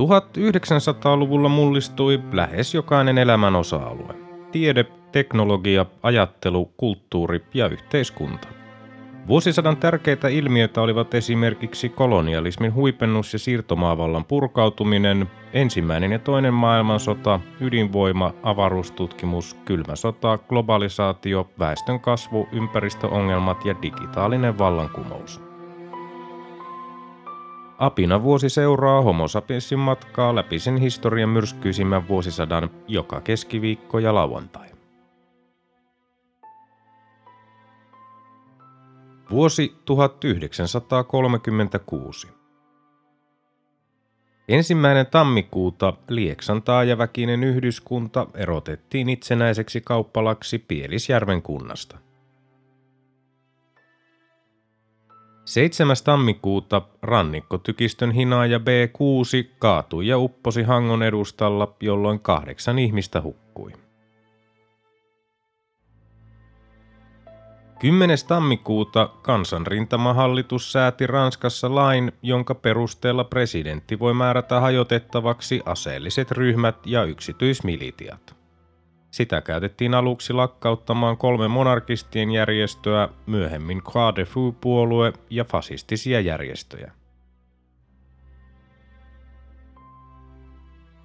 1900-luvulla mullistui lähes jokainen elämän osa-alue. Tiede, teknologia, ajattelu, kulttuuri ja yhteiskunta. Vuosisadan tärkeitä ilmiöitä olivat esimerkiksi kolonialismin huipennus ja siirtomaavallan purkautuminen, ensimmäinen ja toinen maailmansota, ydinvoima, avaruustutkimus, kylmä sota, globalisaatio, väestön kasvu, ympäristöongelmat ja digitaalinen vallankumous. Apina vuosi seuraa Homo sapiensin matkaa läpi sen historian myrskyisimmän vuosisadan joka keskiviikko ja lauantai. Vuosi 1936. Ensimmäinen tammikuuta Lieksan taajaväkinen yhdyskunta erotettiin itsenäiseksi kauppalaksi Pielisjärven kunnasta. 7. tammikuuta rannikkotykistön hinaaja B6 kaatui ja upposi Hangon edustalla, jolloin kahdeksan ihmistä hukkui. 10. tammikuuta kansanrintamahallitus sääti Ranskassa lain, jonka perusteella presidentti voi määrätä hajotettavaksi aseelliset ryhmät ja yksityismilitiat. Sitä käytettiin aluksi lakkauttamaan kolme monarkistien järjestöä, myöhemmin Croix de Fou-puolue ja fasistisia järjestöjä.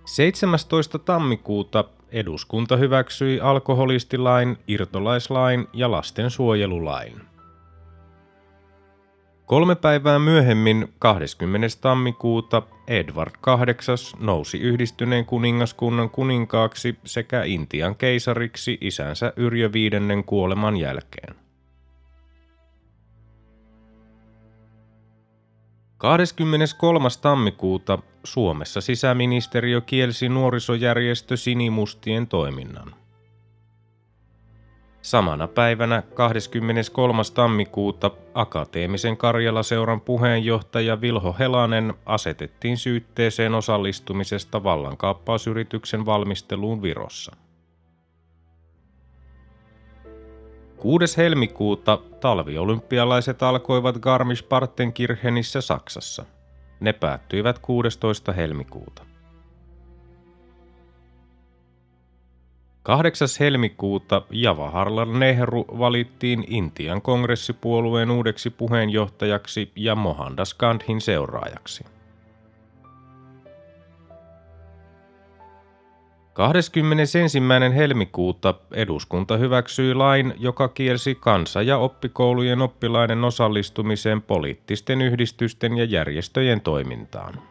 17. tammikuuta eduskunta hyväksyi alkoholistilain, irtolaislain ja lastensuojelulain. Kolme päivää myöhemmin, 20. tammikuuta, Edward VIII nousi yhdistyneen kuningaskunnan kuninkaaksi sekä Intian keisariksi isänsä Yrjö viidennen kuoleman jälkeen. 23. tammikuuta Suomessa sisäministeriö kielsi nuorisojärjestö Sinimustien toiminnan. Samana päivänä 23. tammikuuta Akateemisen Karjala-seuran puheenjohtaja Vilho Helanen asetettiin syytteeseen osallistumisesta vallankaappausyrityksen valmisteluun Virossa. 6. helmikuuta talviolympialaiset alkoivat Garmisch-Partenkirchenissä Saksassa. Ne päättyivät 16. helmikuuta. 8. helmikuuta Jawaharlal Nehru valittiin Intian kongressipuolueen uudeksi puheenjohtajaksi ja Mohandas Gandhin seuraajaksi. 21. helmikuuta eduskunta hyväksyi lain, joka kielsi kansa- ja oppikoulujen oppilaiden osallistumiseen poliittisten yhdistysten ja järjestöjen toimintaan.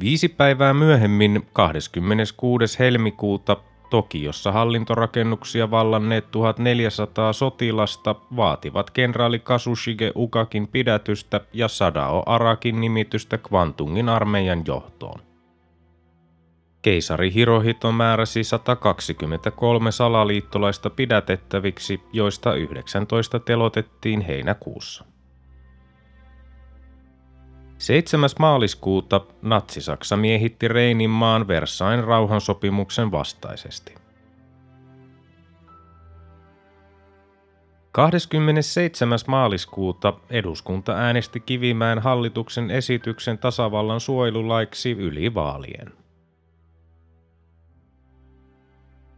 Viisi päivää myöhemmin, 26. helmikuuta, Tokiossa hallintorakennuksia vallanneet 1400 sotilasta vaativat kenraali Kasushige Ukakin pidätystä ja Sadao Arakin nimitystä Kvantungin armeijan johtoon. Keisari Hirohito määräsi 123 salaliittolaista pidätettäviksi, joista 19 telotettiin heinäkuussa. 7. maaliskuuta Natsi-Saksa miehitti Reinin maan Versain rauhansopimuksen vastaisesti. 27. maaliskuuta eduskunta äänesti Kivimäen hallituksen esityksen tasavallan suojelulaiksi yli vaalien.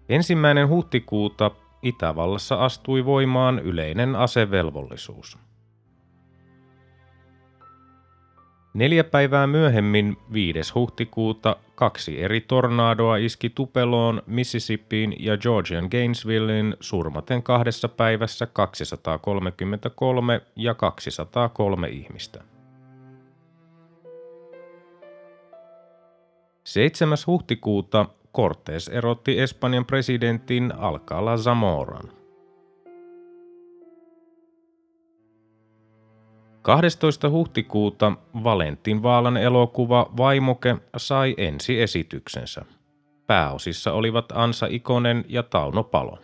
Ensimmäinen huhtikuuta Itävallassa astui voimaan yleinen asevelvollisuus. Neljä päivää myöhemmin, 5. huhtikuuta, kaksi eri tornadoa iski Tupeloon, Mississippiin ja Georgian Gainesvillein surmaten kahdessa päivässä 233 ja 203 ihmistä. 7. huhtikuuta Cortés erotti Espanjan presidentin Alcala Zamoran. 12. huhtikuuta Valentin Vaalan elokuva Vaimoke sai ensi esityksensä. Pääosissa olivat Ansa Ikonen ja Tauno Palo.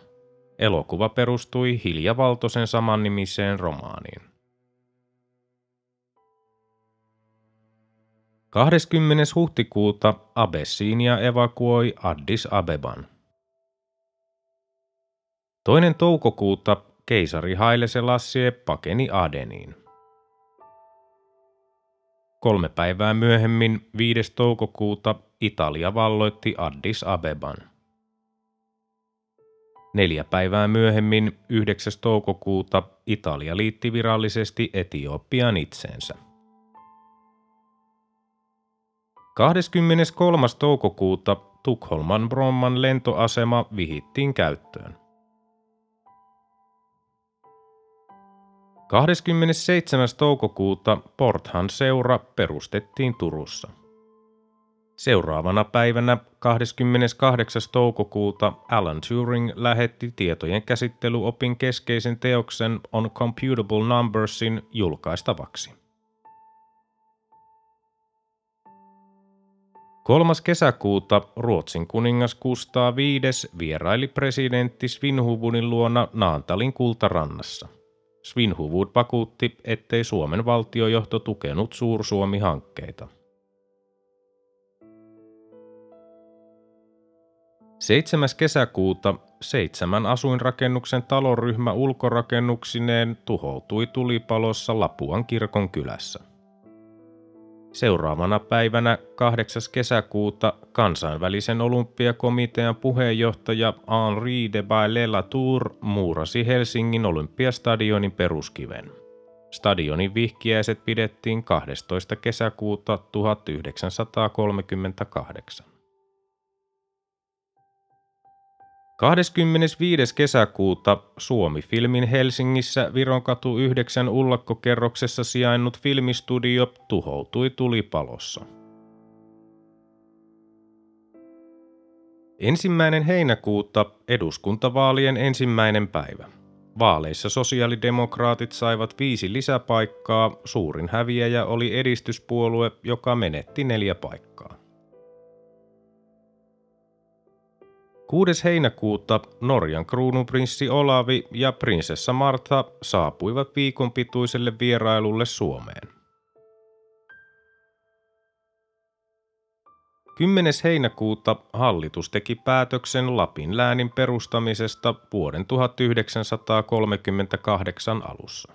Elokuva perustui Hilja Valtosen samannimiseen romaaniin. 20. huhtikuuta Abessinia evakuoi Addis Abeban. Toinen toukokuuta keisari Haile Selassie pakeni Adeniin. Kolme päivää myöhemmin, 5. toukokuuta, Italia valloitti Addis Abeban. Neljä päivää myöhemmin, 9. toukokuuta, Italia liitti virallisesti Etiopian itseensä. 23. toukokuuta Tukholman Bromman lentoasema vihittiin käyttöön. 27. toukokuuta Porthan seura perustettiin Turussa. Seuraavana päivänä 28. toukokuuta Alan Turing lähetti tietojen käsittelyopin keskeisen teoksen On Computable Numbersin julkaistavaksi. 3. kesäkuuta Ruotsin kuningas Kustaa V vieraili presidentti Svinhuvudin luona Naantalin kultarannassa. Svinhuvud vakuutti, ettei Suomen valtiojohto tukenut Suursuomi-hankkeita. 7. kesäkuuta seitsemän asuinrakennuksen taloryhmä ulkorakennuksineen tuhoutui tulipalossa Lapuan kirkon kylässä. Seuraavana päivänä 8. kesäkuuta kansainvälisen olympiakomitean puheenjohtaja Henri de Baille-Latour muurasi Helsingin olympiastadionin peruskiven. Stadionin vihkiäiset pidettiin 12. kesäkuuta 1938. 25. kesäkuuta Suomi-filmin Helsingissä Vironkatu 9 ullakkokerroksessa sijainnut filmistudio tuhoutui tulipalossa. Ensimmäinen heinäkuuta eduskuntavaalien ensimmäinen päivä. Vaaleissa sosiaalidemokraatit saivat viisi lisäpaikkaa, suurin häviäjä oli edistyspuolue, joka menetti neljä paikkaa. 6. heinäkuuta Norjan kruununprinssi Olavi ja prinsessa Martha saapuivat viikon pituiselle vierailulle Suomeen. 10. heinäkuuta hallitus teki päätöksen Lapin läänin perustamisesta vuoden 1938 alussa.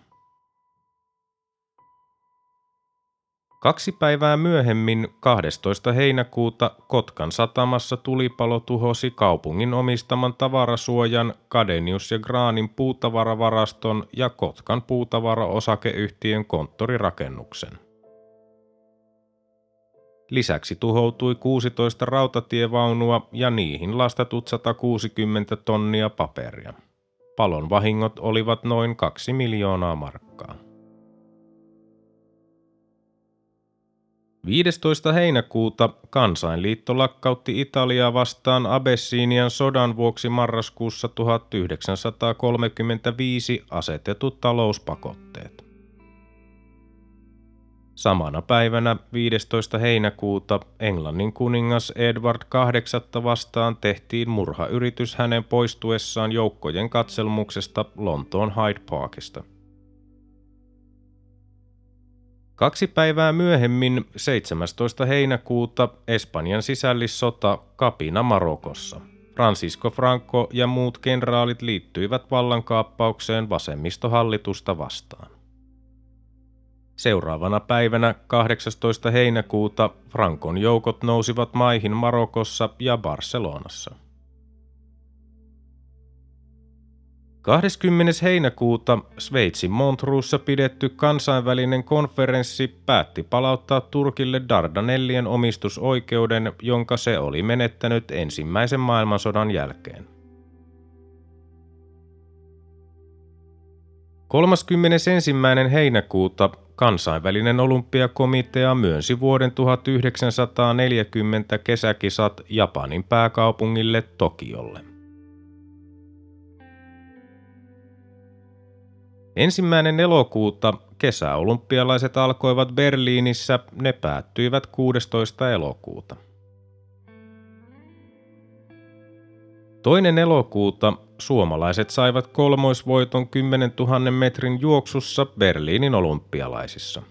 Kaksi päivää myöhemmin, 12. heinäkuuta, Kotkan satamassa tulipalo tuhosi kaupungin omistaman tavarasuojan Kadenius ja Graanin puutavaravaraston ja Kotkan puutavara-osakeyhtiön konttorirakennuksen. Lisäksi tuhoutui 16 rautatievaunua ja niihin lastatut 160 tonnia paperia. Palon vahingot olivat noin 2 miljoonaa markkaa. 15. heinäkuuta kansainliitto lakkautti Italiaa vastaan Abessinian sodan vuoksi marraskuussa 1935 asetetut talouspakotteet. Samana päivänä 15. heinäkuuta Englannin kuningas Edward VIII vastaan tehtiin murhayritys hänen poistuessaan joukkojen katselmuksesta Lontoon Hyde Parkista – Kaksi päivää myöhemmin, 17. heinäkuuta, Espanjan sisällissota kapina Marokossa. Francisco Franco ja muut kenraalit liittyivät vallankaappaukseen vasemmistohallitusta vastaan. Seuraavana päivänä 18. heinäkuuta Frankon joukot nousivat maihin Marokossa ja Barcelonassa. 20. heinäkuuta Sveitsin Montreuxssa pidetty kansainvälinen konferenssi päätti palauttaa Turkille Dardanellien omistusoikeuden, jonka se oli menettänyt ensimmäisen maailmansodan jälkeen. 31. heinäkuuta kansainvälinen olympiakomitea myönsi vuoden 1940 kesäkisat Japanin pääkaupungille Tokiolle. Ensimmäinen elokuuta kesäolympialaiset alkoivat Berliinissä, ne päättyivät 16. elokuuta. Toinen elokuuta suomalaiset saivat kolmoisvoiton 10 000 metrin juoksussa Berliinin olympialaisissa.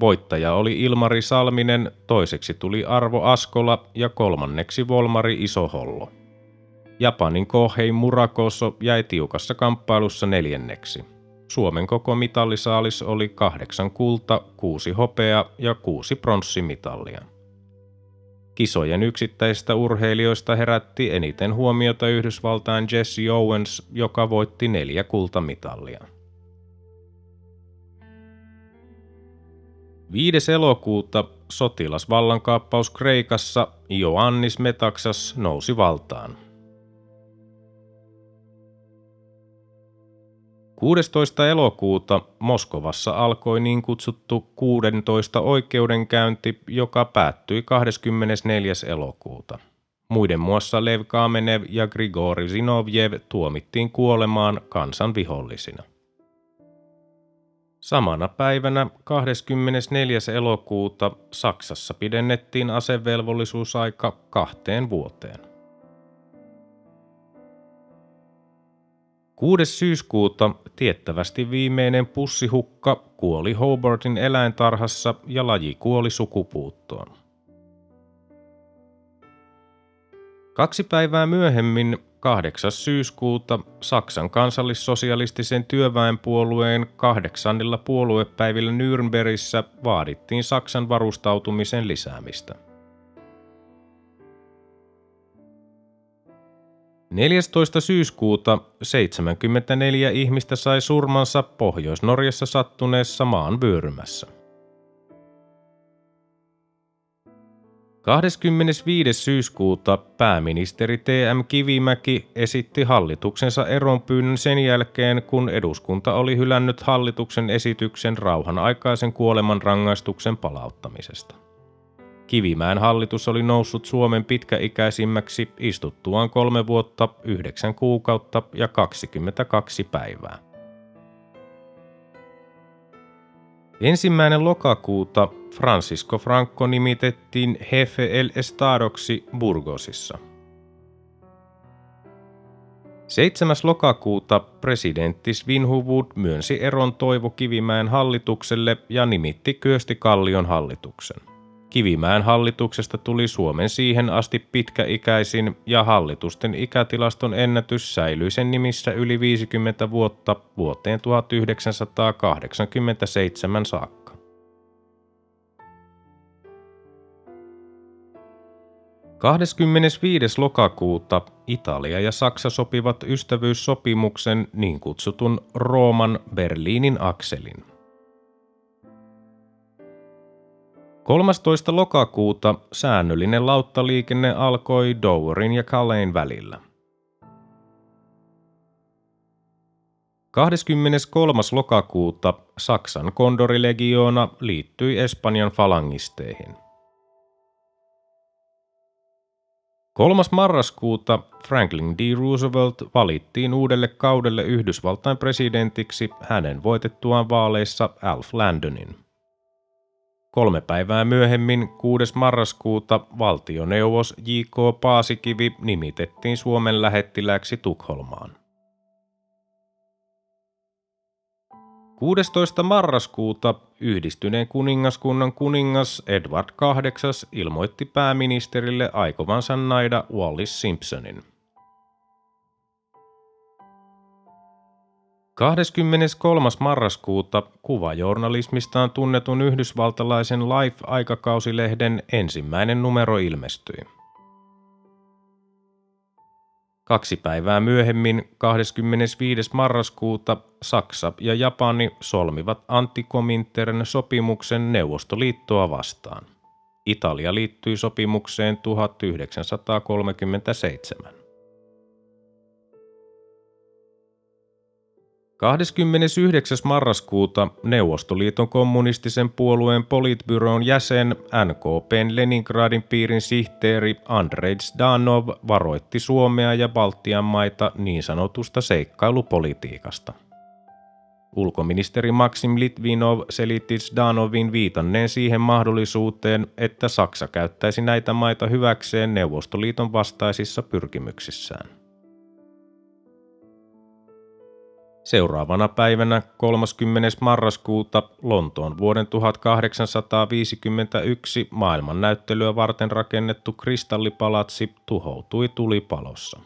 Voittaja oli Ilmari Salminen, toiseksi tuli Arvo Askola ja kolmanneksi Volmari Isohollo. Japanin Kohei Murakoso jäi tiukassa kamppailussa neljänneksi. Suomen koko mitallisaalis oli kahdeksan kulta, kuusi hopea ja kuusi pronssimitallia. Kisojen yksittäisistä urheilijoista herätti eniten huomiota Yhdysvaltain Jesse Owens, joka voitti neljä kultamitalia. 5. elokuuta sotilasvallankaappaus Kreikassa Ioannis Metaxas nousi valtaan. 16. elokuuta Moskovassa alkoi niin kutsuttu 16 oikeudenkäynti, joka päättyi 24. elokuuta. Muiden muassa Lev Kamenev ja Grigori Zinovjev tuomittiin kuolemaan kansan vihollisina. Samana päivänä 24. elokuuta Saksassa pidennettiin asevelvollisuusaika kahteen vuoteen. 6. syyskuuta tiettävästi viimeinen pussihukka kuoli Hobartin eläintarhassa ja laji kuoli sukupuuttoon. Kaksi päivää myöhemmin 8. syyskuuta Saksan kansallissosialistisen työväenpuolueen kahdeksannilla puoluepäivillä Nürnbergissä vaadittiin Saksan varustautumisen lisäämistä. 14. syyskuuta 74 ihmistä sai surmansa Pohjois-Norjassa sattuneessa maan vyörymässä. 25. syyskuuta pääministeri T.M. Kivimäki esitti hallituksensa eronpyynnön sen jälkeen, kun eduskunta oli hylännyt hallituksen esityksen rauhan aikaisen kuolemanrangaistuksen palauttamisesta. Kivimäen hallitus oli noussut Suomen pitkäikäisimmäksi istuttuaan kolme vuotta, yhdeksän kuukautta ja 22 päivää. Ensimmäinen lokakuuta Francisco Franco nimitettiin Jefe el Estadoksi Burgosissa. 7. lokakuuta presidentti Svinhuvud myönsi eron Toivo Kivimäen hallitukselle ja nimitti Kyösti Kallion hallituksen. Kivimäen hallituksesta tuli Suomen siihen asti pitkäikäisin ja hallitusten ikätilaston ennätys säilyi sen nimissä yli 50 vuotta vuoteen 1987 saakka. Kahdeskymmenesviides lokakuuta Italia ja Saksa sopivat ystävyyssopimuksen niin kutsutun Rooman Berliinin akselin – 13. lokakuuta säännöllinen lauttaliikenne alkoi Doverin ja Calais välillä. 23. lokakuuta Saksan kondorilegioona liittyi Espanjan falangisteihin. 3. marraskuuta Franklin D. Roosevelt valittiin uudelle kaudelle Yhdysvaltain presidentiksi hänen voitettuaan vaaleissa Alf Landonin. Kolme päivää myöhemmin, 6. marraskuuta, valtioneuvos J.K. Paasikivi nimitettiin Suomen lähettiläksi Tukholmaan. 16. marraskuuta yhdistyneen kuningaskunnan kuningas Edward VIII ilmoitti pääministerille aikovansa naida Wallis Simpsonin – 23. marraskuuta kuvajournalismistaan tunnetun yhdysvaltalaisen Life-aikakausilehden ensimmäinen numero ilmestyi. Kaksi päivää myöhemmin, 25. marraskuuta, Saksa ja Japani solmivat antikomintern sopimuksen Neuvostoliittoa vastaan. Italia liittyi sopimukseen 1937. 29. marraskuuta Neuvostoliiton kommunistisen puolueen politbyroon jäsen NKPn Leningradin piirin sihteeri Andrei Zdanov varoitti Suomea ja Baltian maita niin sanotusta seikkailupolitiikasta. Ulkoministeri Maxim Litvinov selitti Zdanovin viitanneen siihen mahdollisuuteen, että Saksa käyttäisi näitä maita hyväkseen Neuvostoliiton vastaisissa pyrkimyksissään. Seuraavana päivänä 30. marraskuuta Lontoon vuoden 1851 maailmannäyttelyä varten rakennettu kristallipalatsi tuhoutui tulipalossa.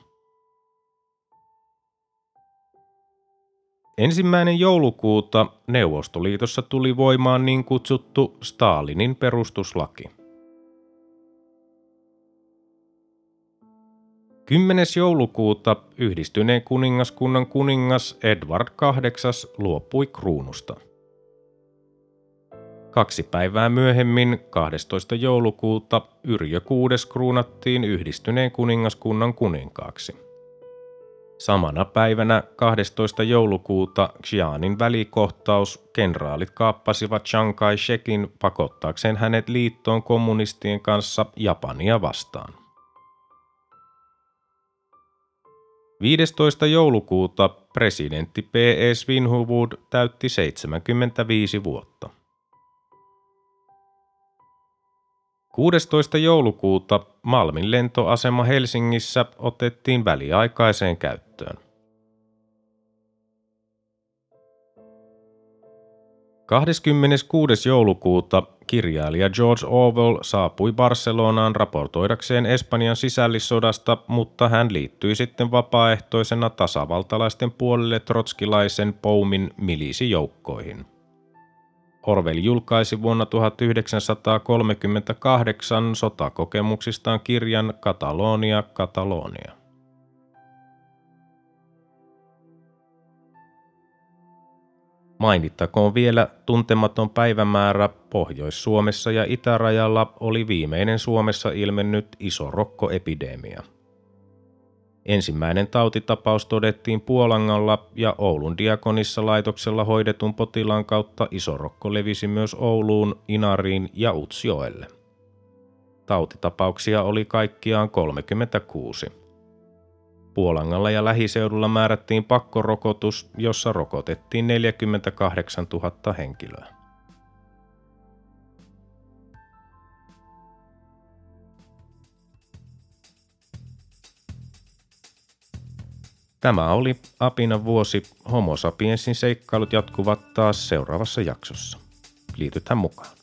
Ensimmäinen joulukuuta Neuvostoliitossa tuli voimaan niin kutsuttu Stalinin perustuslaki. 10. joulukuuta yhdistyneen kuningaskunnan kuningas Edward VIII luopui kruunusta. Kaksi päivää myöhemmin, 12. joulukuuta, Yrjö VI kruunattiin yhdistyneen kuningaskunnan kuninkaaksi. Samana päivänä 12. joulukuuta Xianin välikohtaus kenraalit kaappasivat Chiang Kai-shekin pakottaakseen hänet liittoon kommunistien kanssa Japania vastaan. 15. joulukuuta presidentti P.E. Svinhuvud täytti 75 vuotta. 16. joulukuuta Malmin lentoasema Helsingissä otettiin väliaikaiseen käyttöön. 26. joulukuuta kirjailija George Orwell saapui Barcelonaan raportoidakseen Espanjan sisällissodasta, mutta hän liittyi sitten vapaaehtoisena tasavaltalaisten puolelle trotskilaisen Poumin milisijoukkoihin. Orwell julkaisi vuonna 1938 sotakokemuksistaan kirjan Katalonia, Katalonia. Mainittakoon vielä tuntematon päivämäärä Pohjois-Suomessa ja itärajalla oli viimeinen Suomessa ilmennyt iso rokkoepidemia. Ensimmäinen tautitapaus todettiin Puolangalla ja Oulun diakonissa laitoksella hoidetun potilaan kautta isorokko levisi myös Ouluun, Inariin ja Utsjoelle. Tautitapauksia oli kaikkiaan 36. Puolangalla ja lähiseudulla määrättiin pakkorokotus, jossa rokotettiin 48 000 henkilöä. Tämä oli Apina vuosi. Homo sapiensin seikkailut jatkuvat taas seuraavassa jaksossa. Liitytään mukaan.